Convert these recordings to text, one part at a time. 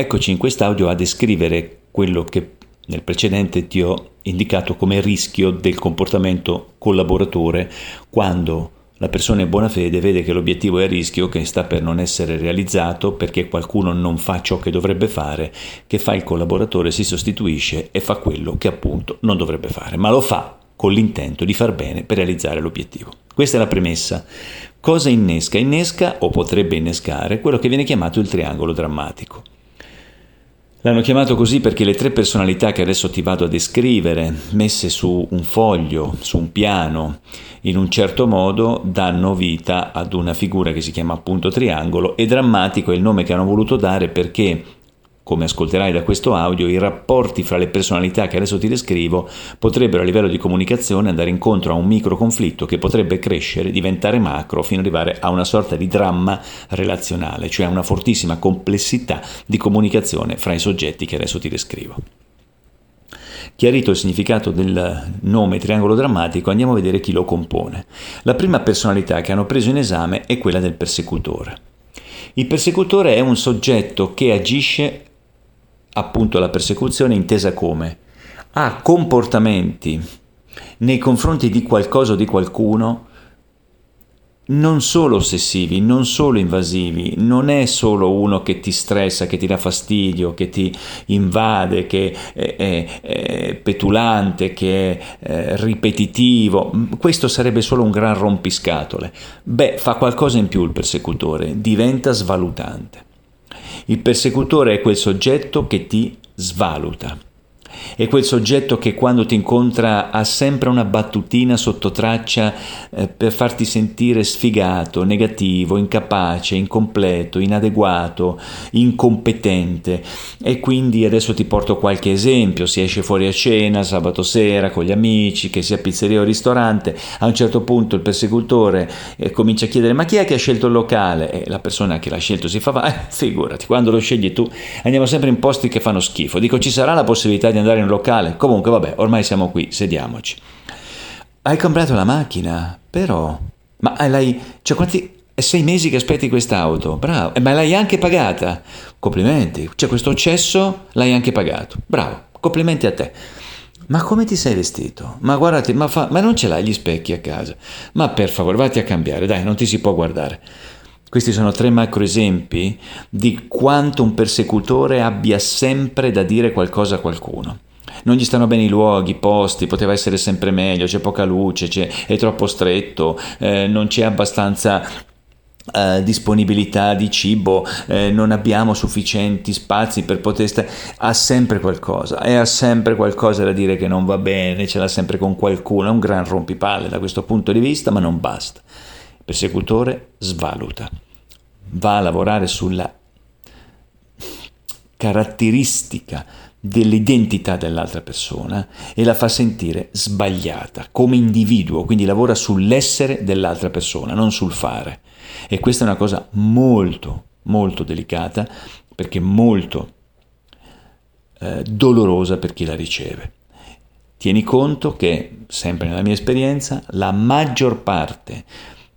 Eccoci in quest'audio a descrivere quello che nel precedente ti ho indicato come rischio del comportamento collaboratore quando la persona in buona fede vede che l'obiettivo è a rischio, che sta per non essere realizzato perché qualcuno non fa ciò che dovrebbe fare, che fa il collaboratore, si sostituisce e fa quello che appunto non dovrebbe fare, ma lo fa con l'intento di far bene per realizzare l'obiettivo. Questa è la premessa. Cosa innesca? Innesca o potrebbe innescare quello che viene chiamato il triangolo drammatico. L'hanno chiamato così perché le tre personalità che adesso ti vado a descrivere, messe su un foglio, su un piano, in un certo modo, danno vita ad una figura che si chiama appunto triangolo e drammatico è il nome che hanno voluto dare perché come ascolterai da questo audio, i rapporti fra le personalità che adesso ti descrivo potrebbero a livello di comunicazione andare incontro a un micro conflitto che potrebbe crescere, diventare macro, fino ad arrivare a una sorta di dramma relazionale, cioè una fortissima complessità di comunicazione fra i soggetti che adesso ti descrivo. Chiarito il significato del nome triangolo drammatico, andiamo a vedere chi lo compone. La prima personalità che hanno preso in esame è quella del persecutore. Il persecutore è un soggetto che agisce appunto la persecuzione intesa come ha comportamenti nei confronti di qualcosa o di qualcuno non solo ossessivi, non solo invasivi, non è solo uno che ti stressa, che ti dà fastidio, che ti invade, che è, è, è petulante, che è, è ripetitivo, questo sarebbe solo un gran rompiscatole. Beh, fa qualcosa in più il persecutore, diventa svalutante. Il persecutore è quel soggetto che ti svaluta. È quel soggetto che quando ti incontra ha sempre una battutina sotto traccia eh, per farti sentire sfigato, negativo, incapace, incompleto, inadeguato, incompetente. E quindi adesso ti porto qualche esempio. Si esce fuori a cena sabato sera con gli amici, che sia pizzeria o ristorante, a un certo punto il persecutore eh, comincia a chiedere ma chi è che ha scelto il locale? E la persona che l'ha scelto si fa, eh, figurati, quando lo scegli tu andiamo sempre in posti che fanno schifo. Dico ci sarà la possibilità di andare in un locale. Comunque, vabbè, ormai siamo qui, sediamoci. Hai comprato la macchina, però. Ma lei. Cioè, quanti. È sei mesi che aspetti quest'auto, bravo. Eh, ma l'hai anche pagata. Complimenti. Cioè, questo cesso l'hai anche pagato. Bravo. Complimenti a te. Ma come ti sei vestito? Ma guardate, ma, fa, ma non ce l'hai gli specchi a casa? Ma per favore, vatti a cambiare, dai, non ti si può guardare. Questi sono tre macro esempi di quanto un persecutore abbia sempre da dire qualcosa a qualcuno non gli stanno bene i luoghi, i posti, poteva essere sempre meglio, c'è poca luce, c'è, è troppo stretto, eh, non c'è abbastanza Uh, disponibilità di cibo, eh, non abbiamo sufficienti spazi per poter stare, ha sempre qualcosa e ha sempre qualcosa da dire che non va bene, ce l'ha sempre con qualcuno, è un gran rompipalle da questo punto di vista, ma non basta. Persecutore svaluta, va a lavorare sulla caratteristica dell'identità dell'altra persona e la fa sentire sbagliata come individuo, quindi lavora sull'essere dell'altra persona, non sul fare. E questa è una cosa molto, molto delicata perché molto eh, dolorosa per chi la riceve. Tieni conto che, sempre nella mia esperienza, la maggior parte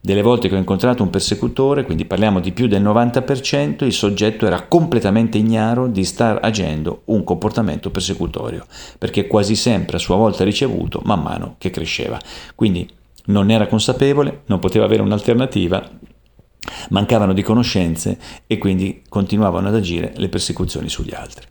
delle volte che ho incontrato un persecutore, quindi parliamo di più del 90%, il soggetto era completamente ignaro di star agendo un comportamento persecutorio, perché quasi sempre a sua volta ricevuto man mano che cresceva. Quindi non era consapevole, non poteva avere un'alternativa, mancavano di conoscenze e quindi continuavano ad agire le persecuzioni sugli altri.